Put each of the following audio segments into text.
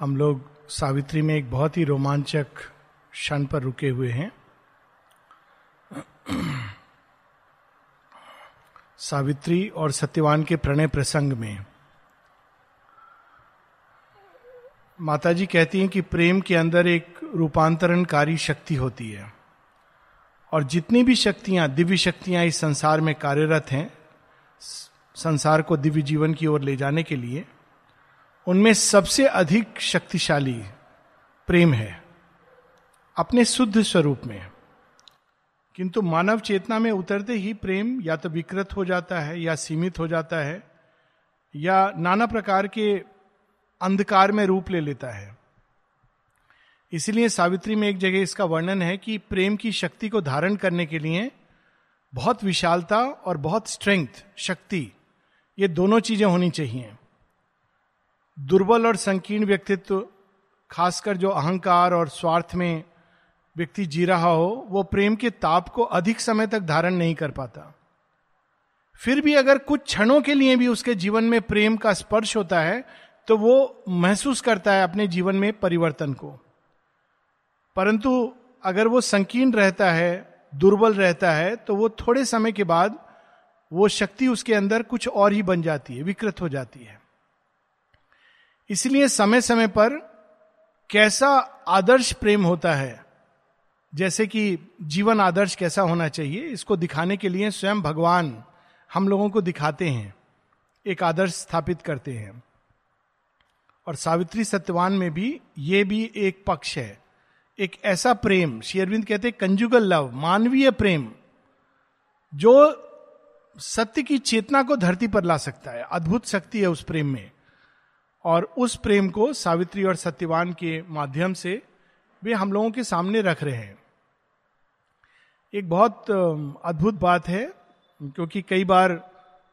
हम लोग सावित्री में एक बहुत ही रोमांचक क्षण पर रुके हुए हैं। सावित्री और सत्यवान के प्रणय प्रसंग में। माता जी कहती हैं कि प्रेम के अंदर एक रूपांतरणकारी शक्ति होती है और जितनी भी शक्तियाँ, दिव्य शक्तियाँ इस संसार में कार्यरत हैं, संसार को दिव्य जीवन की ओर ले जाने के लिए उनमें सबसे अधिक शक्तिशाली प्रेम है, अपने शुद्ध स्वरूप में। किंतु मानव चेतना में उतरते ही प्रेम या तो विकृत हो जाता है, या सीमित हो जाता है, या नाना प्रकार के अंधकार में रूप ले लेता है। इसलिए सावित्री में एक जगह इसका वर्णन है कि प्रेम की शक्ति को धारण करने के लिए बहुत विशालता और बहुत स्ट्रेंथ शक्ति, ये दोनों चीज़ें होनी चाहिए। दुर्बल और संकीर्ण व्यक्तित्व, खासकर जो अहंकार और स्वार्थ में व्यक्ति जी रहा हो, वो प्रेम के ताप को अधिक समय तक धारण नहीं कर पाता। फिर भी अगर कुछ क्षणों के लिए भी उसके जीवन में प्रेम का स्पर्श होता है तो वो महसूस करता है अपने जीवन में परिवर्तन को। परंतु अगर वो संकीर्ण रहता है, दुर्बल रहता है तो वो थोड़े समय के बाद वो शक्ति उसके अंदर कुछ और ही बन जाती है, विकृत हो जाती है। इसलिए समय समय पर कैसा आदर्श प्रेम होता है, जैसे कि जीवन आदर्श कैसा होना चाहिए, इसको दिखाने के लिए स्वयं भगवान हम लोगों को दिखाते हैं, एक आदर्श स्थापित करते हैं। और सावित्री सत्यवान में भी ये भी एक पक्ष है। एक ऐसा प्रेम शेयरविंद कहते हैं कंजुगल लव मानवीय प्रेम, जो सत्य की चेतना को धरती पर ला सकता है, अद्भुत शक्ति है उस प्रेम में। और उस प्रेम को सावित्री और सत्यवान के माध्यम से वे हम लोगों के सामने रख रहे हैं। एक बहुत अद्भुत बात है, क्योंकि कई बार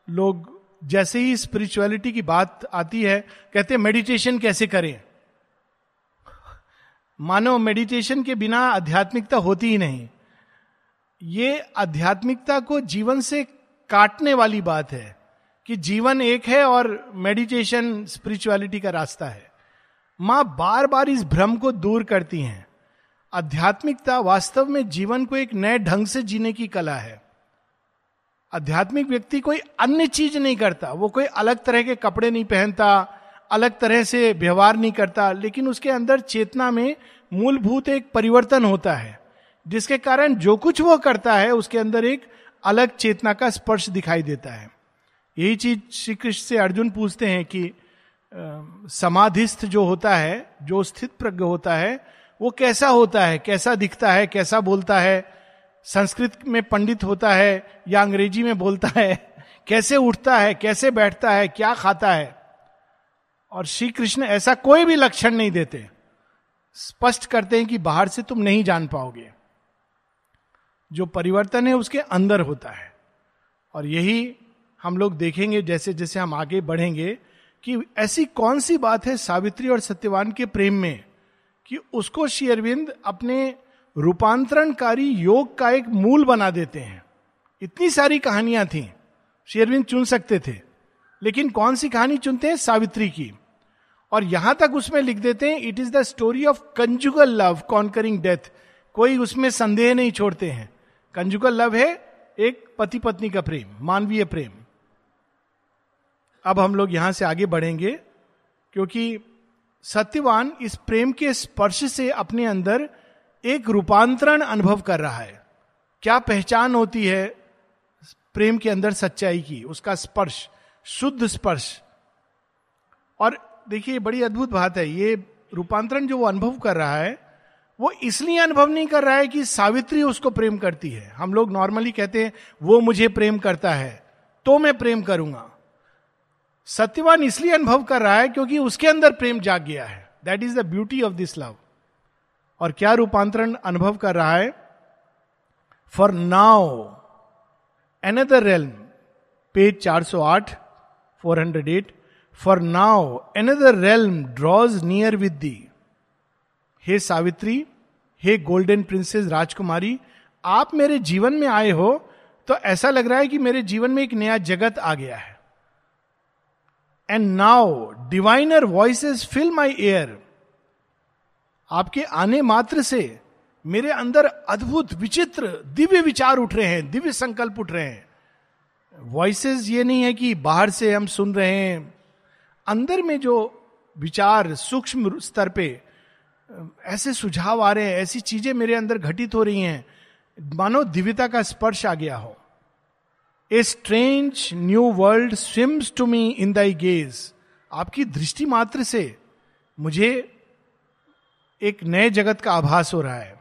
लोग जैसे ही स्पिरिचुअलिटी की बात आती है, कहते हैं मेडिटेशन कैसे करें? मानो मेडिटेशन के बिना आध्यात्मिकता होती ही नहीं। ये आध्यात्मिकता को जीवन से काटने वाली बात है। कि जीवन एक है और मेडिटेशन स्पिरिचुअलिटी का रास्ता है। माँ बार बार इस भ्रम को दूर करती हैं। आध्यात्मिकता वास्तव में जीवन को एक नए ढंग से जीने की कला है। आध्यात्मिक व्यक्ति कोई अन्य चीज़ नहीं करता, वो कोई अलग तरह के कपड़े नहीं पहनता, अलग तरह से व्यवहार नहीं करता, लेकिन उसके अंदर चेतना में मूलभूत एक परिवर्तन होता है, जिसके कारण जो कुछ वो करता है, उसके अंदर एक अलग चेतना का स्पर्श दिखाई देता है। यही चीज़ श्री कृष्ण से अर्जुन पूछते हैं कि समाधिस्थ जो होता है, जो स्थित प्रज्ञ होता है, वो कैसा होता है? कैसा दिखता है? कैसा बोलता है? संस्कृत में पंडित होता है या अंग्रेज़ी में बोलता है? कैसे उठता है? कैसे बैठता है? क्या खाता है? और श्री कृष्ण ऐसा कोई भी लक्षण नहीं देते। स्पष्ट करते हैं कि बाहर से तुम नहीं जान पाओगे। जो परिवर्तन है उसके अंदर होता है। और यही हम लोग देखेंगे जैसे जैसे हम आगे बढ़ेंगे कि ऐसी कौन सी बात है सावित्री और सत्यवान के प्रेम में कि उसको श्री अपने रूपांतरणकारी योग का एक मूल बना देते हैं। इतनी सारी कहानियाँ थी श्री चुन सकते थे। लेकिन कौन सी कहानी चुनते हैं? सावित्री की। और यहाँ तक उसमें लिख देते हैं it is the story of conjugal love conquering death कोई उसमें संदेह नहीं छोड़ते हैं। कंजुगल लव है एक पति पत्नी का प्रेम, मानवीय प्रेम। अब हम लोग यहाँ से आगे बढ़ेंगे, क्योंकि सत्यवान इस प्रेम के स्पर्श से अपने अंदर एक रूपांतरण अनुभव कर रहा है। क्या पहचान होती है प्रेम के अंदर सच्चाई की? उसका स्पर्श, शुद्ध स्पर्श। और देखिए बड़ी अद्भुत बात है, ये रूपांतरण जो वो अनुभव कर रहा है, वो इसलिए अनुभव नहीं कर रहा है कि सावित्री उसको प्रेम करती है। हम लोग नॉर्मली कहते हैं, वो मुझे प्रेम करता है तो मैं प्रेम करूँगा। सत्यवान इसलिए अनुभव कर रहा है क्योंकि उसके अंदर प्रेम जाग गया है। That is the beauty of this love और क्या रूपांतरण अनुभव कर रहा है? For now another realm page 408 408 for now another realm draws near with thee हे सावित्री, हे गोल्डन प्रिंसेस राजकुमारी, आप मेरे जीवन में आए हो तो ऐसा लग रहा है कि मेरे जीवन में एक नया जगत आ गया है। And now diviner voices fill my air आपके आने मात्र से मेरे अंदर अद्भुत, विचित्र, दिव्य विचार उठ रहे हैं, दिव्य संकल्प उठ रहे हैं। वॉइसेस ये नहीं है कि बाहर से हम सुन रहे हैं। अंदर में जो विचार सूक्ष्म स्तर पे, ऐसे सुझाव आ रहे हैं, ऐसी चीज़ें मेरे अंदर घटित हो रही हैं। मानो दिव्यता का स्पर्श आ गया हो। A strange new world swims to me in thy gaze आपकी दृष्टि मात्र से मुझे एक नए जगत का आभास हो रहा है।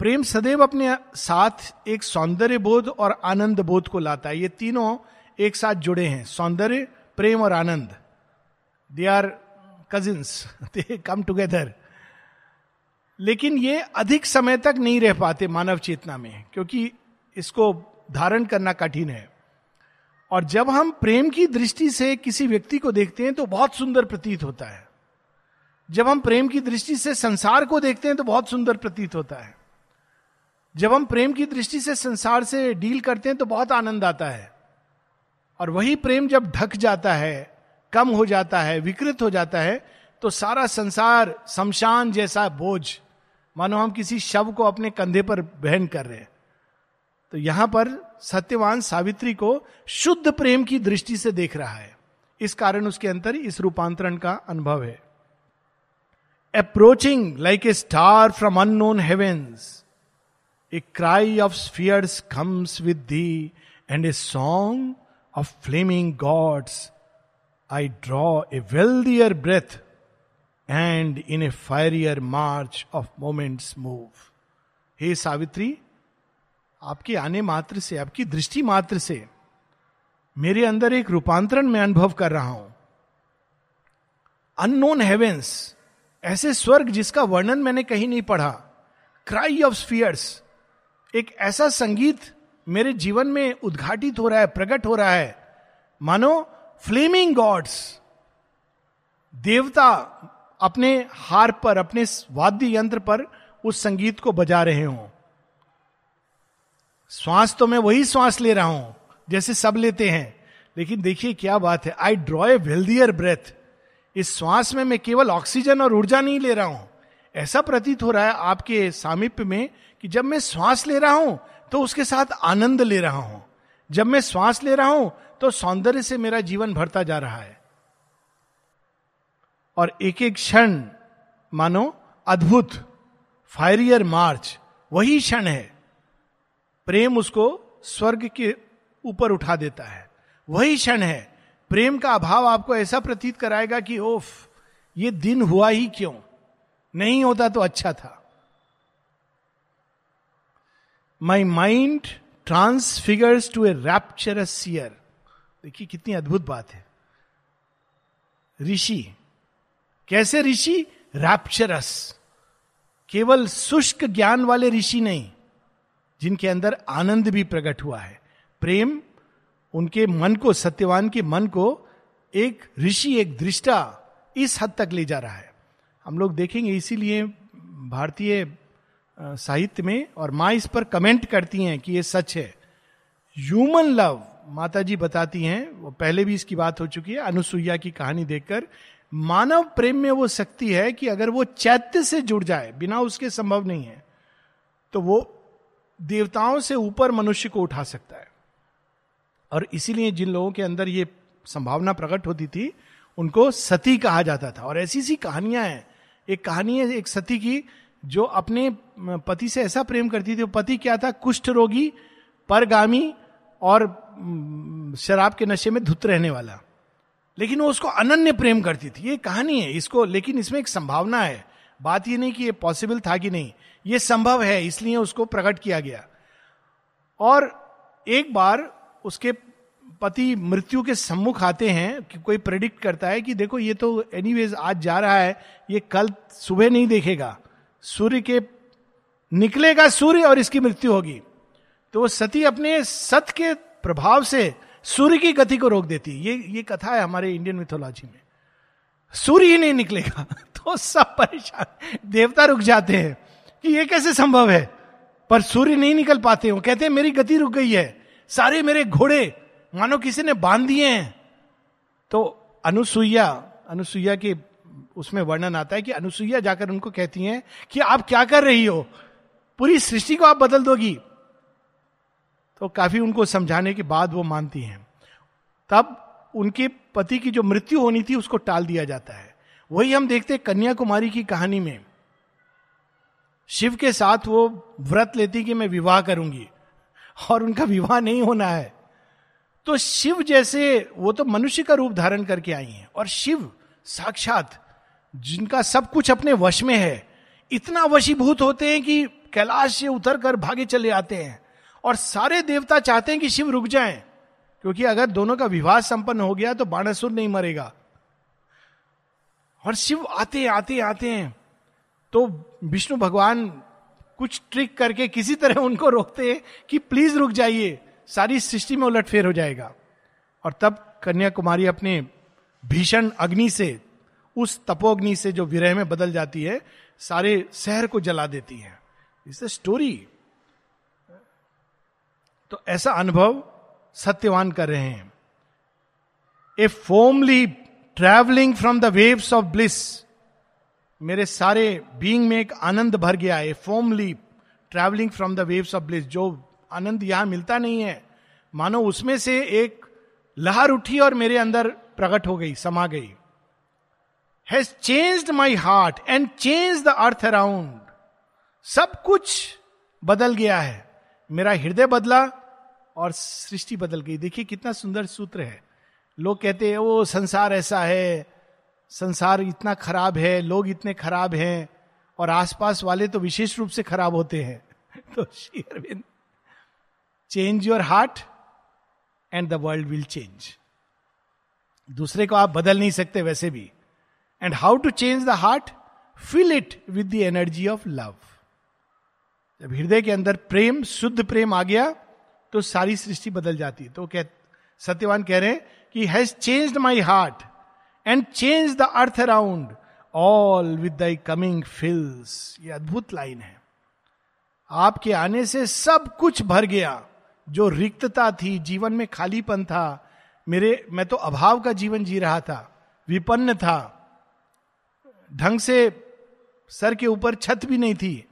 प्रेम सदैव अपने साथ एक सौंदर्य बोध और आनंद बोध को लाता है। ये तीनों एक साथ जुड़े हैं, सौंदर्य, प्रेम और आनंद। They are cousins they come together लेकिन ये अधिक समय तक नहीं रह पाते मानव चेतना में, क्योंकि इसको धारण करना कठिन है। और जब हम प्रेम की दृष्टि से किसी व्यक्ति को देखते हैं तो बहुत सुंदर प्रतीत होता है। जब हम प्रेम की दृष्टि से संसार को देखते हैं तो बहुत सुंदर प्रतीत होता है। जब हम प्रेम की दृष्टि से संसार से डील करते हैं तो बहुत आनंद आता है। और वही प्रेम जब ढक जाता है, कम हो जाता है, विकृत हो जाता है तो सारा संसार शमशान जैसा बोझ, मानो हम किसी शव को अपने कंधे पर बहन कर रहे हैं। तो यहाँ पर सत्यवान सावित्री को शुद्ध प्रेम की दृष्टि से देख रहा है। इस कारण उसके अंतर इस रूपांतरण का अनुभव है। Approaching like a star from unknown heavens a cry of spheres comes with thee and a song of flaming gods I draw a wealthier breath and in a fierier march of moments move हे सावित्री आपके आने मात्र से, आपकी दृष्टि मात्र से मेरे अंदर एक रूपांतरण में अनुभव कर रहा हूँ। अननोन हेवेंस ऐसे स्वर्ग जिसका वर्णन मैंने कहीं नहीं पढ़ा। क्राई ऑफ़ स्फियर्स एक ऐसा संगीत मेरे जीवन में उद्घाटित हो रहा है, प्रकट हो रहा है। मानो फ्लेमिंग गॉड्स देवता अपने हार पर, अपने वाद्य यंत्र पर उस संगीत को बजा रहे हों। श्वास तो मैं वही श्वास ले रहा हूँ, जैसे सब लेते हैं। लेकिन देखिए क्या बात है I draw a wealthier breath इस श्वास में मैं केवल ऑक्सीजन और ऊर्जा नहीं ले रहा हूँ। ऐसा प्रतीत हो रहा है आपके सामिप्य में कि जब मैं श्वास ले रहा हूँ तो उसके साथ आनंद ले रहा हूँ। जब मैं श्वास ले रहा हूँ तो सौंदर्य से मेरा जीवन भरता जा रहा है। और एक एक क्षण, मानो, अद्भुत फायरियर मार्च वही क्षण है। प्रेम उसको स्वर्ग के ऊपर उठा देता है। वही क्षण है। प्रेम का अभाव आपको ऐसा प्रतीत कराएगा कि, ओफ, ये दिन हुआ ही क्यों? नहीं होता तो अच्छा था। My mind transfigures to a rapturous seer देखिए, कितनी अद्भुत बात है। ऋषि, कैसे ऋषि? रैप्चरस केवल शुष्क ज्ञान वाले ऋषि नहीं। जिनके अंदर आनंद भी प्रकट हुआ है। प्रेम, उनके मन को, सत्यवान के मन को एक ऋषि, एक दृष्टा इस हद तक ले जा रहा है। हम लोग देखेंगे, इसीलिए भारतीय साहित्य में और माँ इस पर कमेंट करती हैं कि ये सच है। ह्यूमन लव माता जी बताती हैं, वो पहले भी इसकी बात हो चुकी है, अनुसुईया की कहानी देखकर, मानव प्रेम में वो शक्ति है कि अगर वो चैत्य से जुड़ जाए, बिना उसके संभव नहीं है तो वो देवताओं से ऊपर मनुष्य को उठा सकता है। और इसीलिए जिन लोगों के अंदर ये संभावना प्रकट होती थी, उनको सती कहा जाता था। और ऐसी सी कहानियाँ हैं। एक कहानी है एक सती की, जो अपने पति से ऐसा प्रेम करती थी, पति क्या था? कुष्ठ रोगी, परगामी और शराब के नशे में धुत रहने वाला। लेकिन वो उसको अनन्य प्रेम करती थी। ये कहानी है इसको, लेकिन इसमें एक संभावना है। बात ये नहीं कि ये पॉसिबल था कि नहीं। ये संभव है, इसलिए उसको प्रकट किया गया। और एक बार उसके पति मृत्यु के सम्मुख आते हैं, कि कोई प्रेडिक्ट करता है कि देखो ये तो एनीवेज आज जा रहा है, ये कल सुबह नहीं देखेगा। सूर्य के निकलेगा सूर्य और इसकी मृत्यु होगी। तो वो सती अपने सत के प्रभाव से सूर्य की गति को रोक देती। ये ये कथा है हमारे इंडियन मिथोलॉजी में। सूर्य ही नहीं निकलेगा तो सब परेशान, देवता रुक जाते हैं। कि ये कैसे संभव है? पर सूर्य नहीं निकल पाते वो कहते हैं, मेरी गति रुक गई है। सारे मेरे घोड़े, मानो किसी ने बाँध दिए हैं। तो अनुसुईया अनुसुईया के उसमें वर्णन आता है कि अनुसुईया जाकर उनको कहती हैं कि आप क्या कर रही हो? पूरी सृष्टि को आप बदल दोगी। तो काफ़ी उनको समझाने के बाद वो मानती हैं। तब उनके पति की जो मृत्यु होनी थी, उसको टाल दिया जाता है। वही हम देखते कन्याकुमारी की कहानी में। शिव के साथ वो व्रत लेती कि मैं विवाह करूँगी, और उनका विवाह नहीं होना है। तो शिव जैसे, वो तो मनुष्य का रूप धारण करके आई हैं, और शिव साक्षात जिनका सब कुछ अपने वश में है, इतना वशीभूत होते हैं कि कैलाश से उतर कर भागे चले आते हैं, और सारे देवता चाहते हैं कि शिव रुक जाएँ, क्योंकि अगर दोनों का विवाह संपन्न हो गया तो बाणासुर नहीं मरेगा। और शिव आते आते आते हैं तो विष्णु भगवान कुछ ट्रिक करके किसी तरह उनको रोकते हैं कि प्लीज़ रुक जाइए, सारी सृष्टि में उलटफेर हो जाएगा। और तब कन्याकुमारी अपने भीषण अग्नि से, उस तपोग्नि से जो विरह में बदल जाती है, सारे शहर को जला देती है। इस स्टोरी तो ऐसा अनुभव सत्यवान कर रहे हैं। A foam leap travelling from the waves of bliss मेरे सारे बीइंग में एक आनंद भर गया है foam leap travelling from the waves of bliss जो आनंद यहाँ मिलता नहीं है। मानो उसमें से एक लहर उठी और मेरे अंदर प्रकट हो गई, समा गई। Has changed my heart and change the earth around सब कुछ बदल गया है। मेरा हृदय बदला और सृष्टि बदल गई। देखिए कितना सुंदर सूत्र है। लोग कहते हैं वो संसार ऐसा है संसार इतना खराब है, लोग इतने खराब हैं, और आसपास वाले तो विशेष रूप से खराब होते हैं। तो शेयरविंद change your heart and the world will change दूसरे को आप बदल नहीं सकते वैसे भी। And how to change the heart fill it with the energy of love जब हृदय के अंदर प्रेम, शुद्ध प्रेम आ गया तो सारी सृष्टि बदल जाती है। तो कह, सत्यवान कह रहे हैं कि has changed my heart and change the earth around all with thy coming fills ये अद्भुत लाइन है। आपके आने से सब कुछ भर गया। जो रिक्तता थी, जीवन में खालीपन था, मेरे, मैं तो अभाव का जीवन जी रहा था, विपन्न था। ढंग से सर के ऊपर छत भी नहीं थी।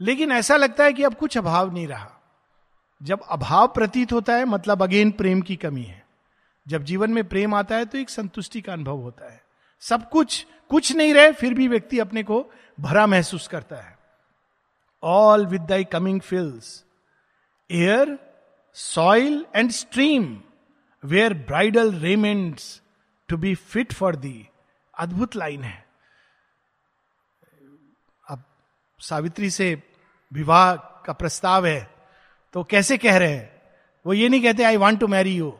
लेकिन ऐसा लगता है कि अब कुछ अभाव नहीं रहा। जब अभाव प्रतीत होता है मतलब अगेन प्रेम की कमी है। जब जीवन में प्रेम आता है तो एक संतुष्टि का अनुभव होता है। सब कुछ कुछ नहीं रहे, फिर भी व्यक्ति अपने को भरा महसूस करता है। All with thy coming fills air soil and stream wear bridal raiments to be fit for thee अद्भुत लाइन है। अब सावित्री से विवाह का प्रस्ताव है तो कैसे कह रहे हैं? वो ये नहीं कहते I want to marry you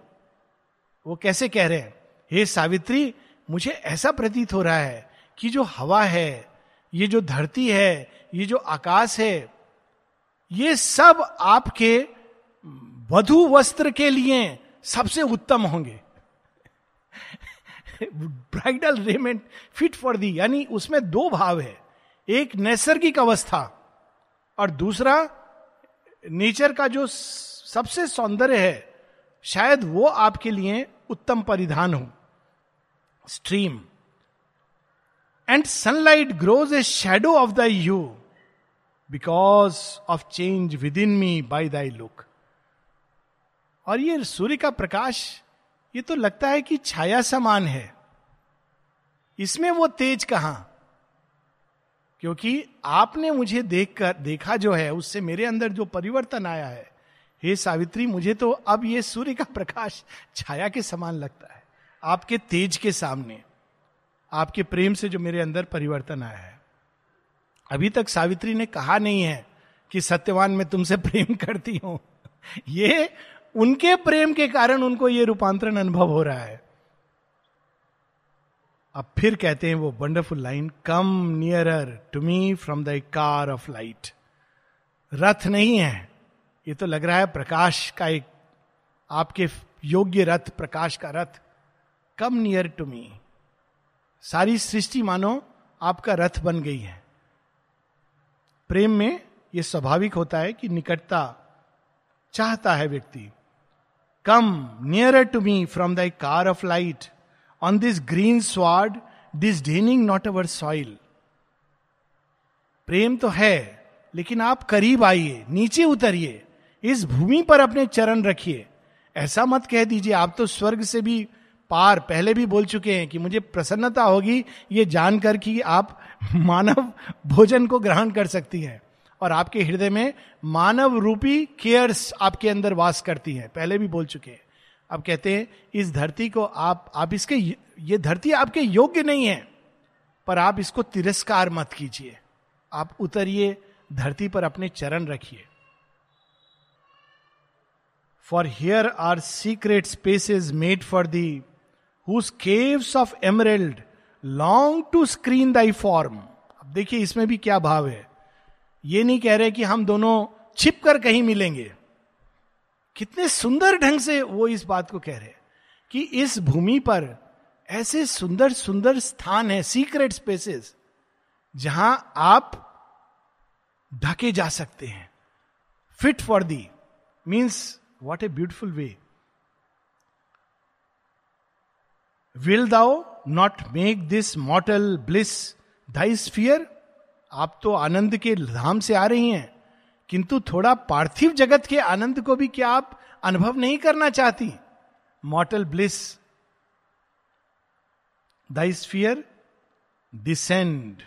वो कैसे कह रहे हैं, हे सावित्री, मुझे ऐसा प्रतीत हो रहा है कि जो हवा है, ये जो धरती है, ये जो आकाश है, ये सब आपके वधु वस्त्र के लिए सबसे उत्तम होंगे। Bridal raiment fit for thee, यानी उसमें दो भाव है। एक नैसर्गिक अवस्था और दूसरा नेचर का जो सबसे सौंदर्य है शायद वो आपके लिए उत्तम परिधान हो। Stream and sunlight grows a shadow of the you because of change within me by thy look और ये सूर्य का प्रकाश, ये तो लगता है कि छाया समान है। इसमें वो तेज कहाँ? क्योंकि आपने मुझे देखकर, देखा जो है, उससे मेरे अंदर जो परिवर्तन आया है हे सावित्री, मुझे तो अब ये सूर्य का प्रकाश छाया के समान लगता है, आपके तेज के सामने, आपके प्रेम से जो मेरे अंदर परिवर्तन आया है। अभी तक सावित्री ने कहा नहीं है कि सत्यवान मैं तुमसे प्रेम करती हूँ। ये उनके प्रेम के कारण उनको ये रूपांतरण अनुभव हो रहा है। अब फिर कहते हैं वो wonderful line come nearer to me from the car of light रथ नहीं है। ये तो लग रहा है प्रकाश का एक, आपके योग्य रथ, प्रकाश का रथ कम नियर टू मी सारी सृष्टि मानो आपका रथ बन गई है। प्रेम में यह स्वाभाविक होता है कि निकटता चाहता है व्यक्ति। Come near to me from the car of light on this green sward disdaining not our soil प्रेम तो है, लेकिन आप करीब आइए, नीचे उतरिए। इस भूमि पर अपने चरण रखिए। ऐसा मत कह दीजिए, आप तो स्वर्ग से भी पार, पहले भी बोल चुके हैं कि मुझे प्रसन्नता होगी, ये जानकर कि आप मानव भोजन को ग्रहण कर सकती हैं। और आपके हृदय में मानव रूपी केयर्स आपके अंदर वास करती हैं, पहले भी बोल चुके हैं। अब कहते हैं, इस धरती को आप आप इसके, ये धरती आपके योग्य नहीं है, पर आप इसको तिरस्कार मत कीजिए। आप उतरिए, धरती पर अपने चरण रखिए। For here are secret spaces made for thee whose caves of emerald long to screen thy form अब देखिए, इसमें भी क्या भाव है। ये नहीं कह रहे कि हम दोनों छिप कर कहीं मिलेंगे। कितने सुंदर ढंग से वो इस बात को कह रहे कि इस भूमि पर ऐसे सुंदर सुंदर स्थान है सीक्रेट स्पेसेस जहाँ आप ढके जा सकते हैं। Fit for thee means what a beautiful way wilt thou not make this mortal bliss thy sphere आप तो आनंद के धाम से आ रही हैं, किंतु थोड़ा पार्थिव जगत के आनंद को भी क्या आप अनुभव नहीं करना चाहती? Mortal bliss thy sphere descend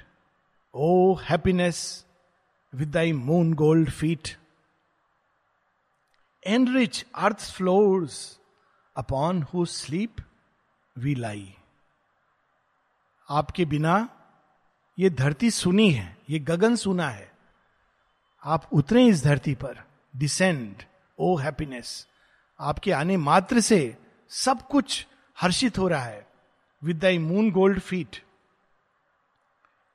O happiness with thy moon gold feet enrich earth floors upon who sleep we lie आपके बिना ये धरती सुनी है, ये गगन सुना है। आप उतरे इस धरती पर डिसेंड ओ हैप्पीनेस आपके आने मात्र से सब कुछ हर्षित हो रहा है with thy moon gold feet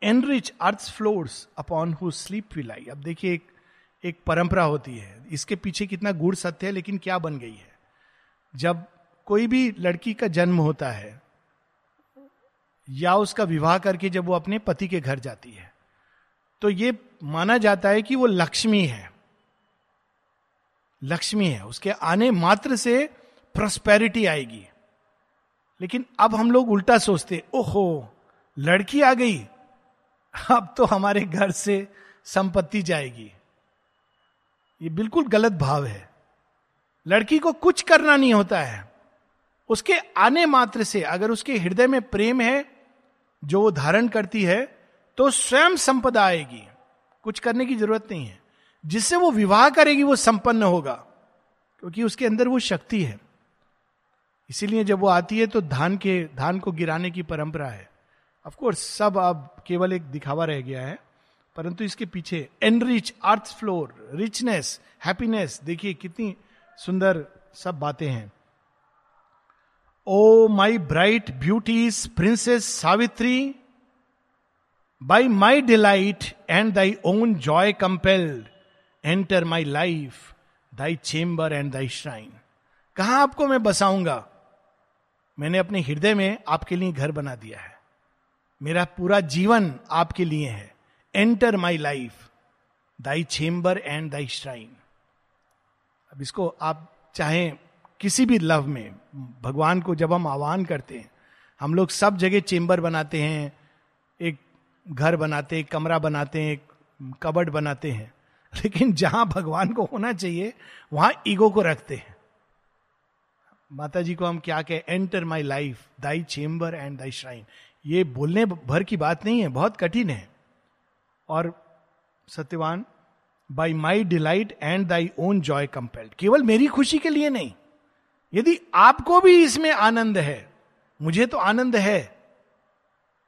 enrich earth floors upon who sleep we lie अब देखिए एक एक परंपरा होती है। इसके पीछे कितना गुड़ सत्य है, लेकिन क्या बन गई है? जब कोई भी लड़की का जन्म होता है, या उसका विवाह करके जब वो अपने पति के घर जाती है तो ये माना जाता है कि वो लक्ष्मी है। लक्ष्मी है। उसके आने मात्र से प्रोस्पेरिटी आएगी। लेकिन अब हम लोग उल्टा सोचते, ओहो, लड़की आ गई, अब तो हमारे घर से संपत्ति जाएगी। ये बिल्कुल गलत भाव है। लड़की को कुछ करना नहीं होता है। उसके आने मात्र से, अगर उसके हृदय में प्रेम है, जो वो धारण करती है तो स्वयं संपदा आएगी। कुछ करने की ज़रूरत नहीं है। जिससे वो विवाह करेगी, वो संपन्न होगा, क्योंकि उसके अंदर वो शक्ति है। इसीलिए जब वो आती है तो धान के, धान को गिराने की परंपरा है। ऑफकोर्स सब अब केवल एक दिखावा रह गया है। परंतु इसके पीछे enrich earth floor richness happiness देखिए कितनी सुंदर सब बातें हैं। O my bright beauty's princess Savitri by my delight and thy own joy compelled enter my life thy chamber and thy shrine कहा आपको मैं बसाऊँगा? मैंने अपने हृदय में आपके लिए घर बना दिया है। मेरा पूरा जीवन आपके लिए है। Enter my life thy chamber and thy shrine अब इसको आप चाहें किसी भी लव में, भगवान को जब हम आह्वान करते हैं, हम लोग सब जगह चेम्बर बनाते हैं, एक घर बनाते हैं कमरा बनाते हैं, एक कबर्ड बनाते हैं। लेकिन जहाँ भगवान को होना चाहिए, वहाँ ईगो को रखते हैं। माता जी को हम क्या कहें enter my life thy chamber and thy shrine ये बोलने भर की बात नहीं है, बहुत कठिन है। और Satyavan by my delight and thy own joy compelled केवल मेरी खुशी के लिए नहीं। यदि आपको भी इसमें आनंद है, मुझे तो आनंद है।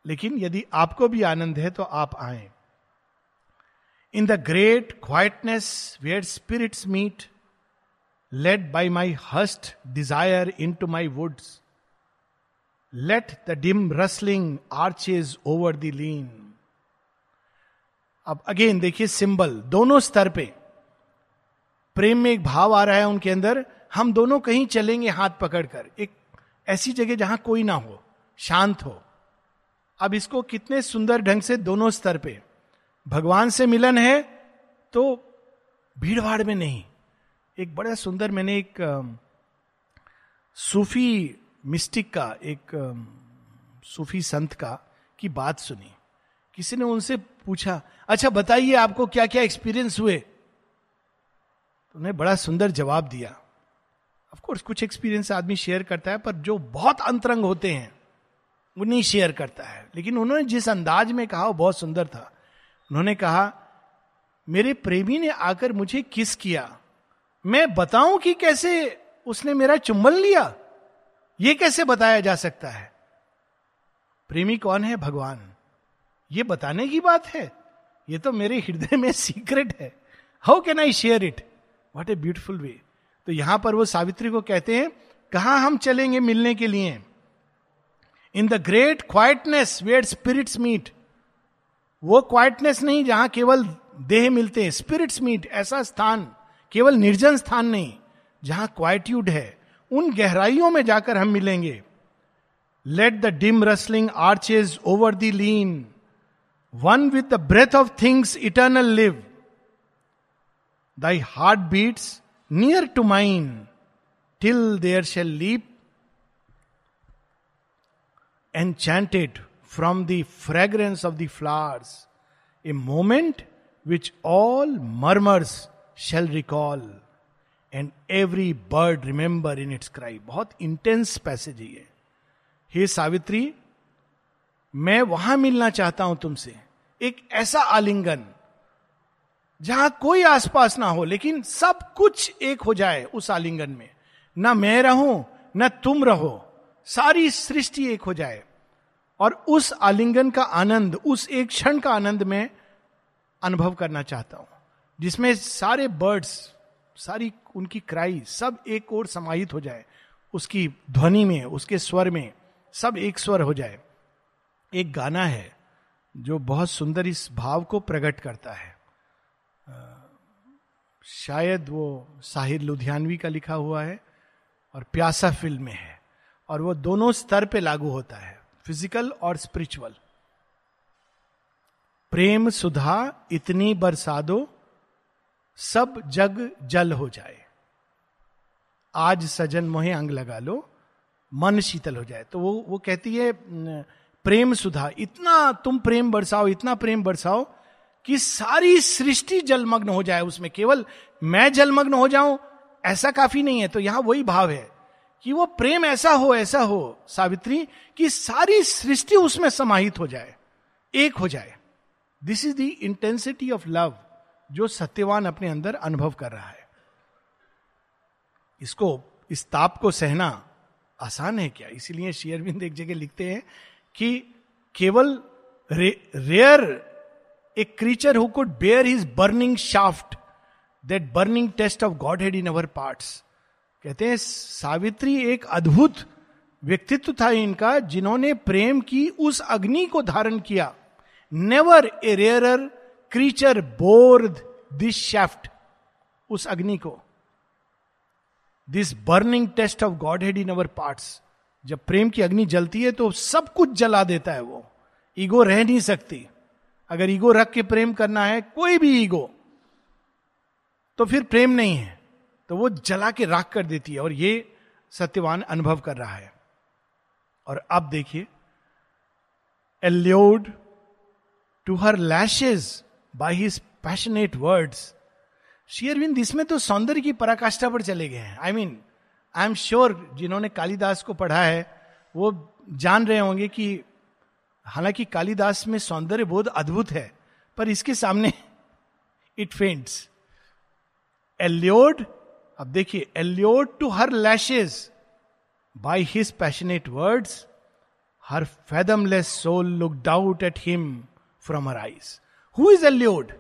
लेकिन यदि आपको भी आनंद है तो आप आए। In the great quietness where spirits meet led by my hushed desire into my woods let the dim rustling arches over thee lean अब अगेन देखिए सिंबल दोनों स्तर पे। प्रेम में एक भाव आ रहा है उनके अंदर, हम दोनों कहीं चलेंगे हाथ पकड़कर। एक ऐसी जगह जहाँ कोई ना हो, शांत हो। अब इसको कितने सुंदर ढंग से दोनों स्तर पे। भगवान से मिलन है तो भीड़ भाड़ में नहीं। एक बड़ा सुंदर मैंने एक सूफी मिस्टिक का, एक सूफी संत का की बात सुनी। किसी ने उनसे पूछा अच्छा बताइए आपको क्या क्या एक्सपीरियंस हुए? उन्हें बड़ा सुंदर जवाब दिया। ऑफ़ कोर्स कुछ एक्सपीरियंस आदमी शेयर करता है, पर जो बहुत अंतरंग होते हैं, वो नहीं शेयर करता है। लेकिन उन्होंने जिस अंदाज में कहा, वो बहुत सुंदर था। उन्होंने कहा, मेरे प्रेमी ने आकर मुझे किस किया। मैं बताऊँ कि कैसे उसने मेरा चुंबन लिया? ये कैसे बताया जा सकता है? प्रेमी कौन है? भगवान। ये बताने की बात है? ये तो मेरे हृदय में सीक्रेट है। How can I share it what a beautiful way तो यहाँ पर वो सावित्री को कहते हैं, कहा हम चलेंगे मिलने के लिए? In the great quietness where spirits meet वो क्वाइटनेस नहीं जहाँ केवल देह मिलते हैं। स्पिरिट्स मीट ऐसा स्थान, केवल निर्जन स्थान नहीं, जहाँ क्वाइट्यूड है। उन गहराइयों में जाकर हम मिलेंगे। Let the dim rustling arches over thee lean one with the breath of things eternal live thy heart beats near to mine till there shall leap enchanted from the fragrance of the flowers, a moment which all murmurs shall recall, and every bird remember in its cry. बहुत intense passage है हे सावित्री मैं वहाँ मिलना चाहता हूँ तुमसे। एक ऐसा आलिंगन, जहाँ कोई आसपास ना हो, लेकिन सब कुछ एक हो जाए उस आलिंगन में। ना मैं रहूँ, ना तुम रहो, सारी सृष्टि एक हो जाए। और उस आलिंगन का आनंद, उस एक क्षण का आनंद में अनुभव करना चाहता हूँ, जिसमें सारे बर्ड्स सारी उनकी क्राई सब एक और समाहित हो जाए। उसकी ध्वनि में, उसके स्वर में, सब एक स्वर हो जाए। एक गाना है जो बहुत सुंदर इस भाव को प्रकट करता है। शायद वो साहिर लुधियानवी का लिखा हुआ है और प्यासा फ़िल्म में है और वो दोनों स्तर पे लागू होता है, फ़िज़िकल और स्पिरिचुअल। प्रेम सुधा, इतनी बरसा दो सब जग जल हो जाए। आज सजन मोहे अंग लगा लो, मन शीतल हो जाए। तो वो वो कहती है प्रेम सुधा, इतना तुम प्रेम बरसाओ, इतना प्रेम बरसाओ कि सारी सृष्टि जलमग्न हो जाए उसमें। केवल मैं जलमग्न हो जाऊँ, ऐसा काफ़ी नहीं है। तो यहाँ वही भाव है कि वो प्रेम ऐसा हो ऐसा हो, सावित्री, कि सारी सृष्टि उसमें समाहित हो जाए, एक हो जाए। This is the intensity of love जो सत्यवान अपने अंदर अनुभव कर रहा है। इसको, इस ताप को सहना आसान है क्या? इसीलिए शेयरबिंद एक जगह लिखते हैं कि केवल rare a creature who could bear his burning shaft that burning test of godhead in our parts कहते हैं, सावित्री एक अद्भुत व्यक्तित्व था इनका, जिन्होंने प्रेम की उस अग्नि को धारण किया। Never a rare creature bore this shaft उस अग्नि को। This burning test of godhead in our parts जब प्रेम की अग्नि जलती है तो सब कुछ जला देता है वो। ईगो रह नहीं सकती। अगर ईगो रख के प्रेम करना है, कोई भी ईगो तो फिर प्रेम नहीं है। तो वो जला के राख कर देती है और ये सत्यवान अनुभव कर रहा है। और अब देखिए alloyed to her lashes by his passionate words शेयरविंद इसमें तो सौंदर्य की पराकाष्ठा पर चले गए हैं। I mean I am sure जिन्होंने कालिदास को पढ़ा है, वो जान रहे होंगे कि हालाँकि कालिदास में सौंदर्य बोध अद्भुत है, पर इसके सामने इट फेंट्स एल्योड अब देखिए allured to her lashes by his passionate words her fathomless soul looked out at him from her eyes who is allured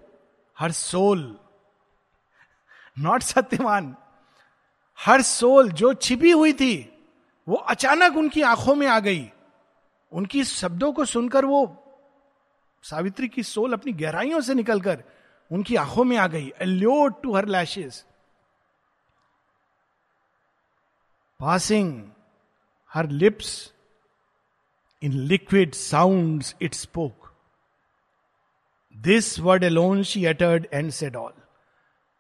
her soul not Satyavan her soul जो छिपी हुई थी, वो अचानक उनकी आँखों में आ गई उनकी शब्दों को सुनकर वो सावित्री की सोल अपनी गहराइयों से निकलकर उनकी आँखों में आ गई allured to her lashes passing her lips in liquid sounds it spoke. This word alone she uttered and said all.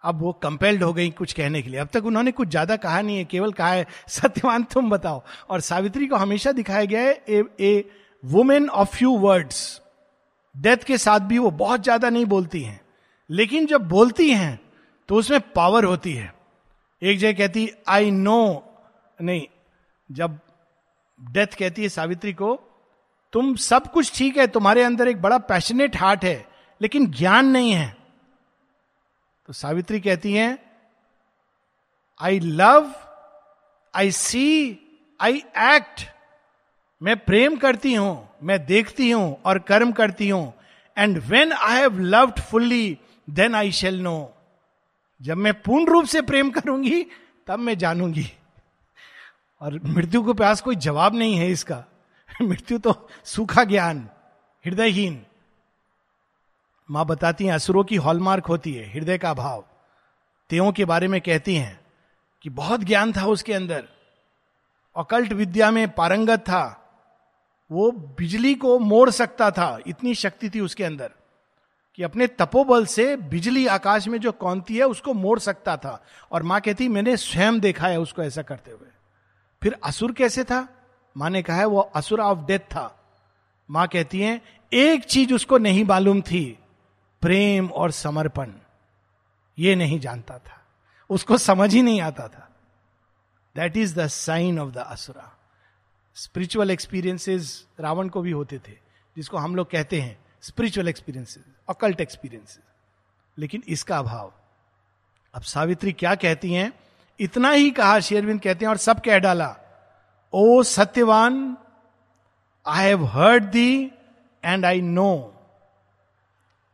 अब वो कंपेल्ड हो गई कुछ कहने के लिए। अब तक उन्होंने कुछ ज़्यादा कहा नहीं है केवल कहा है सत्यवान तुम बताओ। और सावित्री को हमेशा दिखाया गया है a, a woman of few words death के साथ भी वो बहुत ज़्यादा नहीं बोलती हैं। लेकिन जब बोलती हैं तो उसमें पावर होती है। एक जगह कहती आई नो नहीं जब डेथ कहती है सावित्री को तुम सब कुछ ठीक है तुम्हारे अंदर एक बड़ा पैशनेट हार्ट है लेकिन ज्ञान नहीं है। तो सावित्री कहती हैं I love I C I act मैं प्रेम करती हूँ, मैं देखती हूँ और कर्म करती हूँ. And when I have loved fully then I shall know जब मैं पूर्ण रूप से प्रेम करूँगी, तब मैं जानूँगी। और मृत्यु के पास कोई जवाब नहीं है इसका। मृत्यु तो सूखा ज्ञान, हृदयहीन। माँ बताती हैं, असुरों की हॉलमार्क होती है, हृदय का भाव तेयों के बारे में कहती हैं कि बहुत ज्ञान था उसके अंदर। अकल्ट विद्या में पारंगत था। वो बिजली को मोड़ सकता था, इतनी शक्ति थी उसके अंदर कि अपने तपोबल से बिजली आकाश में जो कौनती है, उसको मोड़ सकता था। और माँ कहती, मैंने स्वयं देखा है उसको ऐसा करते हुए। फिर असुर कैसे था? माँ ने कहा है वो असुर ऑफ़ डेथ था। माँ कहती है, एक चीज़ उसको नहीं मालूम थी प्रेम और समर्पण, ये नहीं जानता था। उसको समझ ही नहीं आता था। That is the sign of the asura spiritual experiences Ravan को भी होते थे, जिसको हम लोग कहते हैं स्पिरिचुअल एक्सपीरियंसेस अकल्ट एक्सपीरियंसेस लेकिन इसका अभाव। अब सावित्री क्या कहती हैं? इतना ही कहा शेरविंद कहते हैं, और सब कह डाला, O Satyavan I have heard thee and I know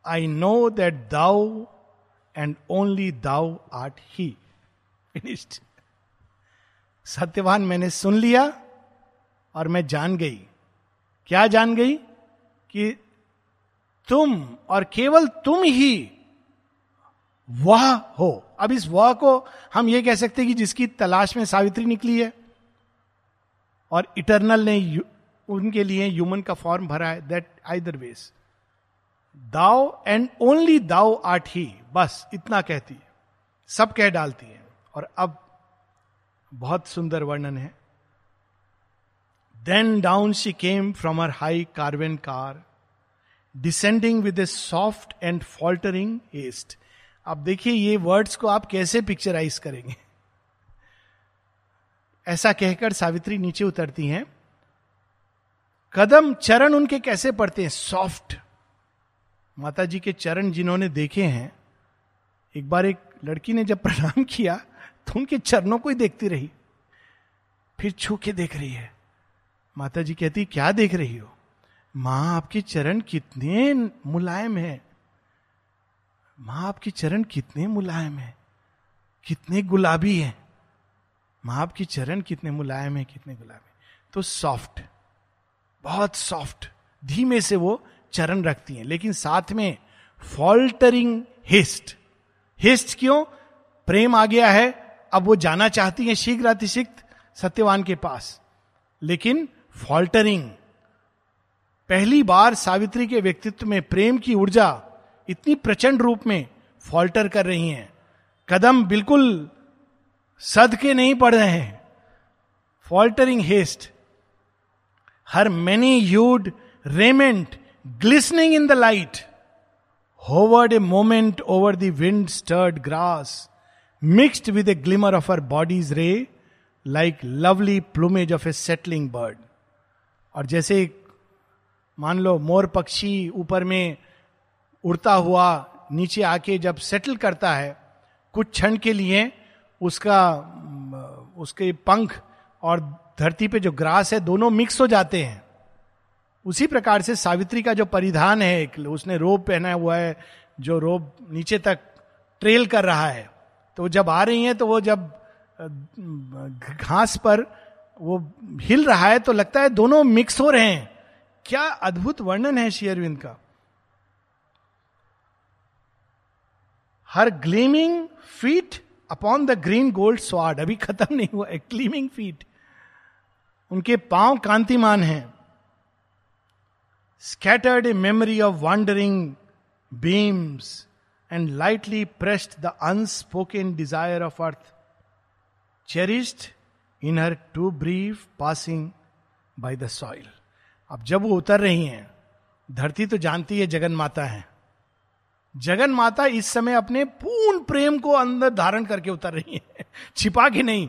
I know that thou and only thou art he finished Satyavan मैंने सुन लिया और मैं जान गई। क्या जान गई? कि तुम और केवल तुम ही वह हो। अब इस वह को हम ये कह सकते हैं कि जिसकी तलाश में सावित्री निकली है और इटरनल ने उनके लिए ह्यूमन का फॉर्म भरा है that either was thou and only thou art he, बस, इतना कहती है। सब कह डालती है। और अब बहुत सुंदर वर्णन है। Then down she came from her high carven car descending with a soft and faltering haste अब देखिए, ये वर्ड्स को आप कैसे पिक्चराइज करेंगे? ऐसा कहकर सावित्री नीचे उतरती हैं। कदम, चरण उनके कैसे पड़ते हैं? सॉफ्ट माता जी के चरण जिन्होंने देखे हैं, एक बार एक लड़की ने जब प्रणाम किया तो उनके चरणों को ही देखती रही। फिर छू के देख रही है। माता जी कहती, क्या देख रही हो? माँ आपके चरण कितने मुलायम है। माँ आपके चरण कितने मुलायम है। कितने गुलाबी है। माँ आपके चरण कितने मुलायम है, कितने गुलाबी तो सॉफ्ट, बहुत सॉफ्ट, धीमे से वो चरण रखती हैं। लेकिन साथ में फॉल्टरिंग हिस्ट हिस्ट क्यों? प्रेम आ गया है, अब वो जाना चाहती है शीघ्र अतिशिक्त सत्यवान के पास। लेकिन फॉल्टरिंग पहली बार सावित्री के व्यक्तित्व में प्रेम की ऊर्जा इतनी प्रचंड रूप में फॉल्टर कर रही है। कदम बिल्कुल सद के नहीं पड़ रहे हैं। Faltering haste her many hued raiment glistening in the light hovered a moment over the wind stirred grass mixed with a glimmer of her body's ray like lovely plumage of a settling bird और जैसे मान लो, मोर पक्षी ऊपर में उड़ता हुआ नीचे आके जब सेटल करता है, कुछ क्षण के लिए उसका, उसके पंख और धरती पे जो ग्रास है, दोनों मिक्स हो जाते हैं। उसी प्रकार से सावित्री का जो परिधान है उसने रोब पहना हुआ है, जो रोब नीचे तक ट्रेल कर रहा है। तो जब आ रही है तो वो जब घास पर वो हिल रहा है तो लगता है दोनों मिक्स हो रहे हैं। क्या अद्भुत वर्णन है शेयरविंद का। Her gleaming feet upon the green gold sward अभी खत्म नहीं हुआ है ग्लीमिंग फीट उनके पाँव कांतिमान हैं। Scattered a memory of wandering beams and lightly pressed the unspoken desire of earth, cherished in her too brief passing by the soil. अब जब वो उतर रही हैं धरती तो जानती है जगन माता है जगन माता इस समय अपने पूर्ण प्रेम को अंदर धारण करके उतर रही है छिपा के नहीं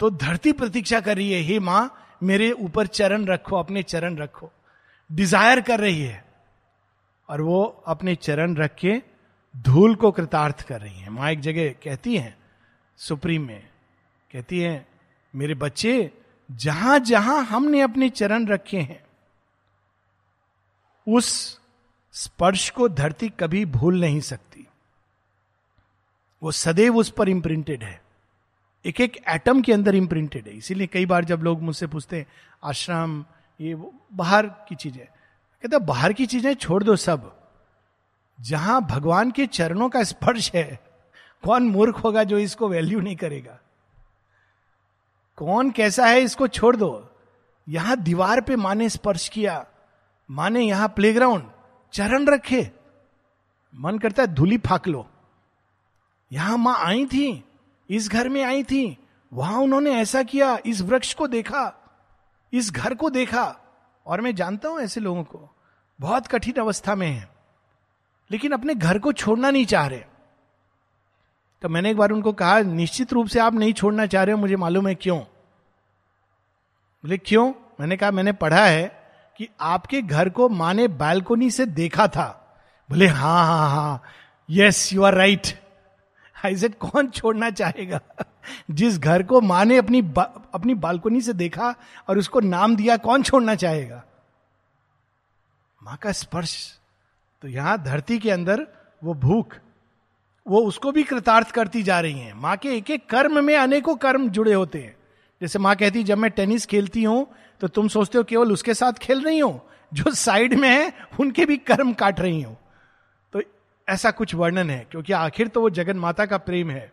तो धरती प्रतीक्षा कर रही है हे माँ मेरे ऊपर चरण रखो अपने चरण रखो डिज़ायर कर रही है और वो अपने चरण रख के धूल को कृतार्थ कर रही है। माँ एक जगह कहती है, सुप्रीम में, कहती है, मेरे बच्चे जहाँ जहाँ हमने अपने चरण रखे हैं, उस स्पर्श को धरती कभी भूल नहीं सकती। वो सदैव उस पर इम्प्रिंटेड है। एक एक एटम के अंदर इंप्रिंटेड है। इसीलिए कई बार जब लोग मुझसे पूछते हैं, आश्रम ये बाहर की चीज़ें। कहते बाहर की चीज़ें छोड़ दो सब। जहाँ भगवान के चरणों का स्पर्श है, कौन मूर्ख होगा जो इसको वैल्यू नहीं करेगा? कौन कैसा है इसको छोड़ दो। यहाँ दीवार पे माने स्पर्श किया माने यहाँ प्लेग्राउंड चरण रखे। मन करता है, धूली फाक लो। यहाँ माँ आई थी, इस घर में आई थी, वहाँ उन्होंने ऐसा किया, इस वृक्ष को देखा। इस घर को देखा और मैं जानता हूँ ऐसे लोगों को, बहुत कठिन अवस्था में है, लेकिन अपने घर को छोड़ना नहीं चाह रहे। तो मैंने एक बार उनको कहा, निश्चित रूप से आप नहीं छोड़ना चाह रहे हो, मुझे मालूम है क्यों? बोले, क्यों? मैंने कहा, मैंने पढ़ा है कि आपके घर को माँ ने बालकोनी से देखा था। बोले हाँ हाँ हाँ yes you are right I कौन छोड़ना चाहेगा? जिस घर को माँ ने अपनी बा, अपनी बालकोनी से देखा और उसको नाम दिया कौन छोड़ना चाहेगा? माँ का स्पर्श। तो यहाँ धरती के अंदर वो भूख वो उसको भी कृतार्थ करती जा रही है। माँ के एक एक कर्म में अनेकों कर्म जुड़े होते हैं। जैसे माँ कहती जब मैं टेनिस खेलती हूँ तो तुम सोचते हो केवल उसके साथ खेल रही हो जो साइड में है उनके भी कर्म काट रही हो। तो ऐसा कुछ वर्णन है क्योंकि आखिर तो वो जगन माता का प्रेम है।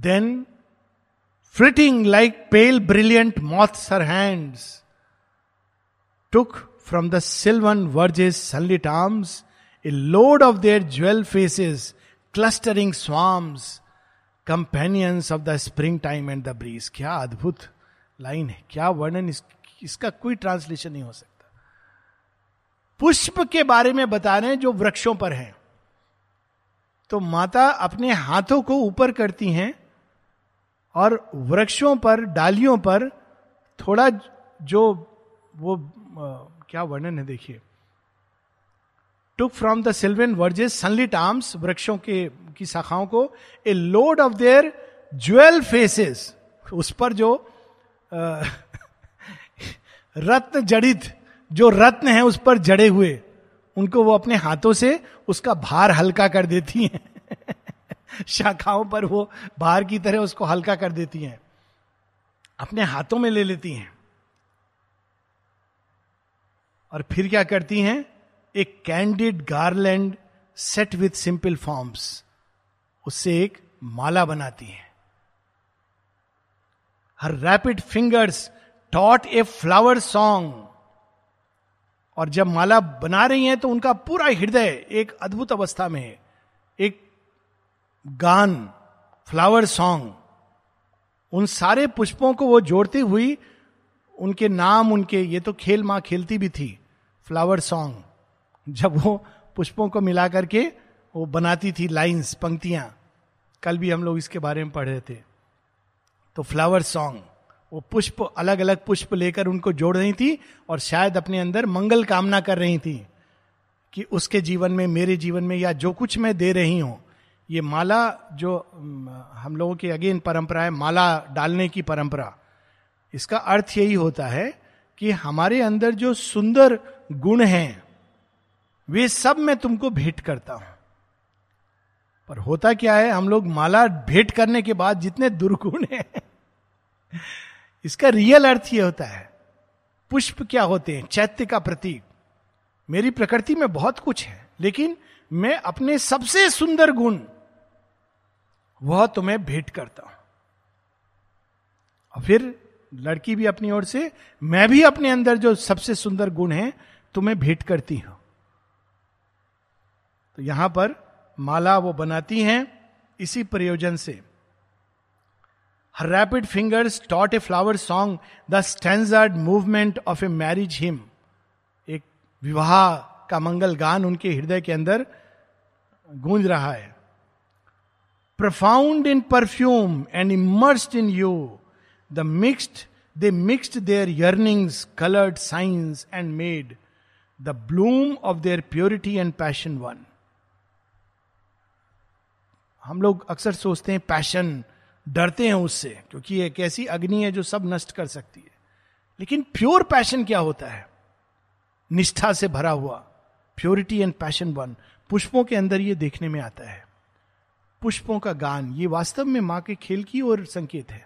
Then flitting like pale brilliant moths her hands took from the sylvan verges sunlit arms a load of their jewel faces clustering swarms companions of the spring time and the breeze क्या अद्भुत line है। क्या वर्णन इस, इसका कोई translation नहीं हो सकता। पुष्प के बारे में बता रहे हैं जो वृक्षों पर हैं। तो माता अपने हाथों को ऊपर करती हैं और वृक्षों पर डालियों पर थोड़ा जो वो क्या वर्णन है देखिए। Took from the sylvan verges sunlit arms वृक्षों के की शाखाओं को a load of their jewel faces उस पर जो आ, रत्न जड़ित जो रत्न है उस पर जड़े हुए उनको वो अपने हाथों से उसका भार हल्का कर देती हैं। शाखाओं पर वो बाहर की तरह उसको हल्का कर देती हैं। अपने हाथों में ले लेती हैं। और फिर क्या करती हैं? एक candid garland set with simple forms उससे एक माला बनाती है। Her rapid fingers taught a flower song और जब माला बना रही हैं तो उनका पूरा हृदय एक अद्भुत अवस्था में है। एक गान, फ्लावर सॉन्ग, उन सारे पुष्पों को वो जोड़ती हुई, उनके नाम, उनके, ये तो खेल माँ खेलती भी थी, फ्लावर सॉन्ग, जब वो पुष्पों को मिला करके वो बनाती थी लाइंस, पंक्तियाँ। कल भी हम लोग इसके बारे में पढ़ रहे थे। तो फ्लावर सॉन्ग, वो पुष्प अलग अलग पुष्प लेकर उनको जोड़ रही थी और शायद अपने अंदर मंगल कामना कर रही थी कि उसके जीवन में, मेरे जीवन में या जो कुछ मैं दे रही हूँ ये माला जो हम लोगों की अगेन परंपरा है, माला डालने की परंपरा। इसका अर्थ यही होता है कि हमारे अंदर जो सुंदर गुण हैं, वे सब मैं तुमको भेंट करता हूँ। पर होता क्या है, हम लोग माला भेंट करने के बाद जितने दुर्गुण हैं, इसका रियल अर्थ यह होता है, पुष्प क्या होते हैं, चैत्य का प्रतीक। मेरी प्रकृति में बहुत कुछ है, लेकिन मैं अपने सबसे सुंदर गुण वह तुम्हें भेंट करता हूँ। और फिर लड़की भी अपनी ओर से, मैं भी अपने अंदर जो सबसे सुंदर गुण है, तुम्हें भेंट करती हूँ। तो यहाँ पर माला वो बनाती हैं इसी प्रयोजन से। Her rapid fingers taught a flower song the standard movement of a marriage hymn एक विवाह का मंगल गान उनके हृदय के अंदर गूंज रहा है। Profound in perfume and immersed in you. The mixed, they mixed their yearnings, colored signs, and made the bloom of their purity and passion one. हम लोग अक्सर सोचते हैं पैशन डरते हैं उससे क्योंकि एक ऐसी अग्नि है जो सब नष्ट कर सकती है लेकिन प्योर पैशन क्या होता है निष्ठा से भरा हुआ प्योरिटी एंड पैशन वन पुष्पों के अंदर ये देखने में आता है पुष्पों का गान, ये वास्तव में माँ के खेल की ओर संकेत है।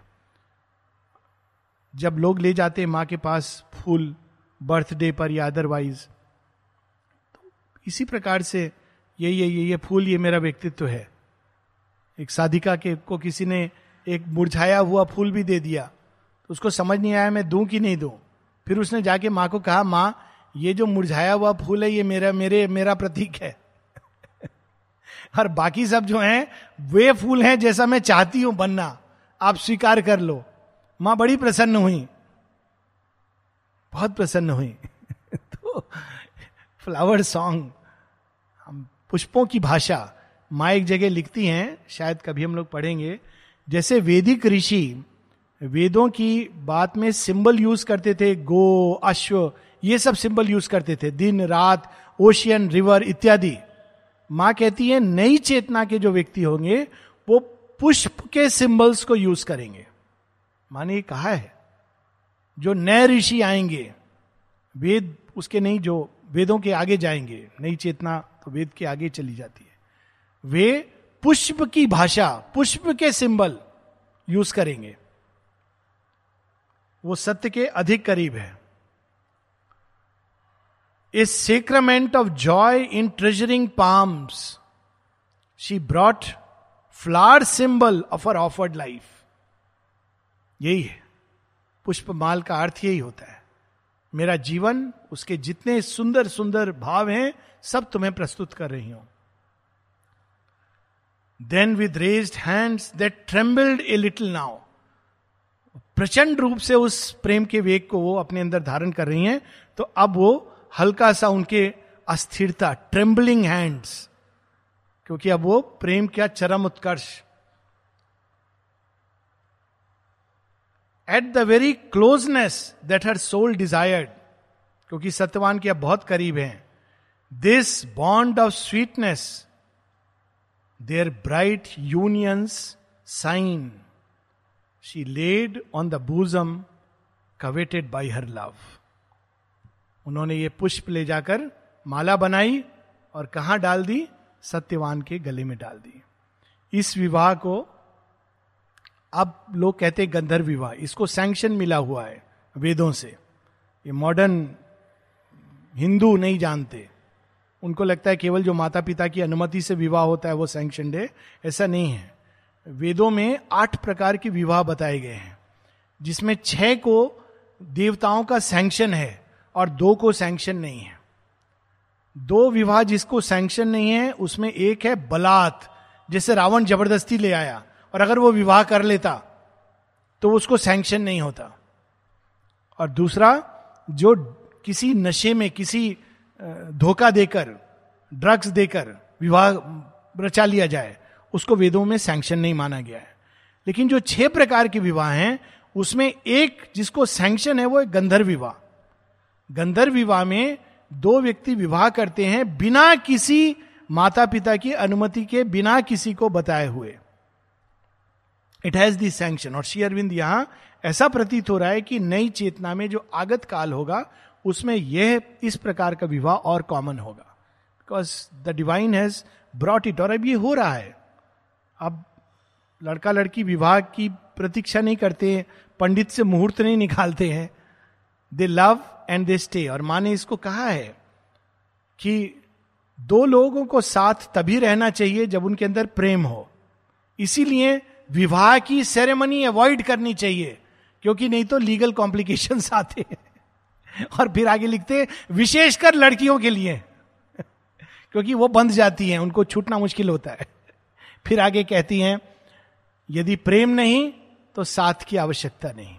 जब लोग ले जाते हैं माँ के पास फूल, बर्थडे पर या अदरवाइज़ तो इसी प्रकार से ये ये ये ये फूल, ये मेरा व्यक्तित्व है। एक साधिका के, को किसी ने एक मुरझाया हुआ फूल भी दे दिया तो उसको समझ नहीं आया मैं दूँ कि नहीं दूँ। फिर उसने जाके माँ को कहा, माँ, ये जो मुरझाया हुआ फूल है, ये मेरा, मेरे, मेरा प्रतीक है। और बाकी सब जो हैं, वे फूल हैं जैसा मैं चाहती हूँ बनना। आप स्वीकार कर लो। माँ बड़ी प्रसन्न हुई। बहुत प्रसन्न हुई। तो फ्लावर सॉन्ग हम पुष्पों की भाषा। माँ एक जगह लिखती हैं, शायद कभी हम लोग पढ़ेंगे। जैसे वेदिक ऋषि वेदों की बात में सिंबल यूज़ करते थे, गो, अश्व, ये सब सिंबल यूज़ करते थे। दिन, रात ओशियन रिवर इत्यादि। माँ कहती है, नई चेतना के जो व्यक्ति होंगे, वो पुष्प के सिंबल्स को यूज़ करेंगे। माँ ने कहा है, जो नए ऋषि आएँगे, वेद उसके नहीं, जो वेदों के आगे जाएँगे, नई चेतना तो वेद के आगे चली जाती है, वे पुष्प की भाषा, पुष्प के सिंबल यूज़ करेंगे। वो सत्य के अधिक करीब है। A sacrament of joy in treasuring palms. She brought flower symbol of her offered life. यही है पुष्पमाल का अर्थ यही होता है मेरा जीवन, उसके जितने सुंदर सुंदर भाव हैं, सब तुम्हें प्रस्तुत कर रही हूँ then with raised hands that trembled a little now प्रचंड रूप से उस प्रेम के वेग को वो अपने अंदर धारण कर रही हैं तो अब वो हल्का सा उनके अस्थिरता ट्रेम्बलिंग हैंड्स क्योंकि अब वो प्रेम क्या चरम उत्कर्ष। At the very closeness that her soul desired क्योंकि सत्यवान के अब बहुत करीब हैं this bond of sweetness their bright union's sign she laid on the bosom coveted by her love उन्होंने ये पुष्प ले जाकर माला बनाई और कहा डाल दी? सत्यवान के गले में डाल दी। इस विवाह को अब लोग कहते हैं गंधर्व विवाह। इसको सैंक्शन मिला हुआ है वेदों से। ये मॉडर्न हिंदू नहीं जानते। उनको लगता है केवल जो माता पिता की अनुमति से विवाह होता है वो सैंक्शन है ऐसा नहीं है। वेदों में आठ प्रकार के विवाह बताए गए हैं, जिसमें छह को देवताओं का सैंक्शन है। और दो को सैंक्शन नहीं है। दो विवाह जिसको सैंक्शन नहीं है, उसमें एक है बलात्, जैसे रावण ज़बरदस्ती ले आया। और अगर वो विवाह कर लेता तो उसको सैंक्शन नहीं होता। और दूसरा, जो किसी नशे में, किसी धोखा देकर ड्रग्स देकर विवाह रचा लिया जाए, उसको वेदों में सैंक्शन नहीं माना गया है। लेकिन जो छह प्रकार के विवाह हैं, उसमें एक जिसको सैंक्शन है, वो एक गंधर्व विवाह। गंधर्व विवाह में दो व्यक्ति विवाह करते हैं बिना किसी माता पिता की अनुमति के, बिना किसी को बताए हुए। इट हैज़ दी सैंक्शन और श्री अरविंद यहाँ ऐसा प्रतीत हो रहा है कि नई चेतना में जो आगत काल होगा, उसमें यह इस प्रकार का विवाह और कॉमन होगा। Because the divine has brought it और अब ये हो रहा है। अब लड़का लड़की विवाह की प्रतीक्षा नहीं करते पंडित से मुहूर्त नहीं निकालते हैं they love and they stay. और माँ ने इसको कहा है कि दो लोगों को साथ तभी रहना चाहिए जब उनके अंदर प्रेम हो। इसीलिए विवाह की सेरेमनी अवॉइड करनी चाहिए, क्योंकि नहीं तो लीगल कॉम्प्लिकेशन आते हैं। और फिर आगे लिखते विशेषकर लड़कियों के लिए, क्योंकि वो बंध जाती हैं, उनको छूटना मुश्किल होता है। फिर आगे कहती हैं, यदि प्रेम नहीं तो साथ की आवश्यकता नहीं।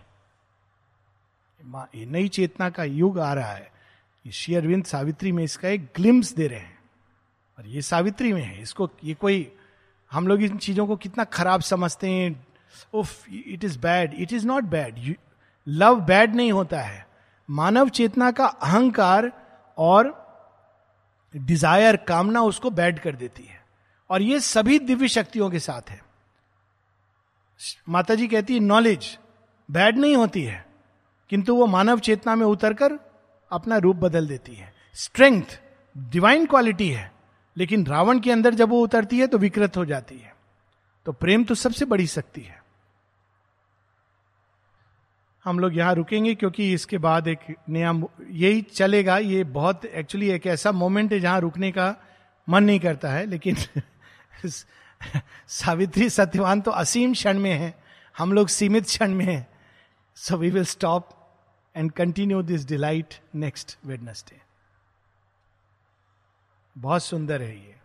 नई चेतना का युग आ रहा है। श्री अरविंद सावित्री में इसका एक ग्लिम्स दे रहे हैं। और ये सावित्री में है। इसको, ये कोई, हम लोग इन चीज़ों को कितना खराब समझते हैं। उफ it is bad it is not bad love bad नहीं होता है। मानव चेतना का अहंकार और डिज़ायर कामना उसको बैड कर देती है। और ये सभी दिव्य शक्तियों के साथ है। माता जी कहती है नॉलेज बैड नहीं होती है। किंतु वो मानव चेतना में उतरकर अपना रूप बदल देती है। स्ट्रेंथ डिवाइन क्वालिटी है। लेकिन रावण के अंदर जब वो उतरती है तो विकृत हो जाती है। तो प्रेम तो सबसे बड़ी शक्ति है। हम लोग यहाँ रुकेंगे क्योंकि इसके बाद एक नया यही चलेगा। ये बहुत एक्चुअली एक ऐसा मोमेंट है जहाँ रुकने का मन नहीं करता है। लेकिन सावित्री सत्यवान तो असीम क्षण में है। हम लोग सीमित क्षण में है। So we will stop and continue this delight next Wednesday बहुत सुंदर है ये।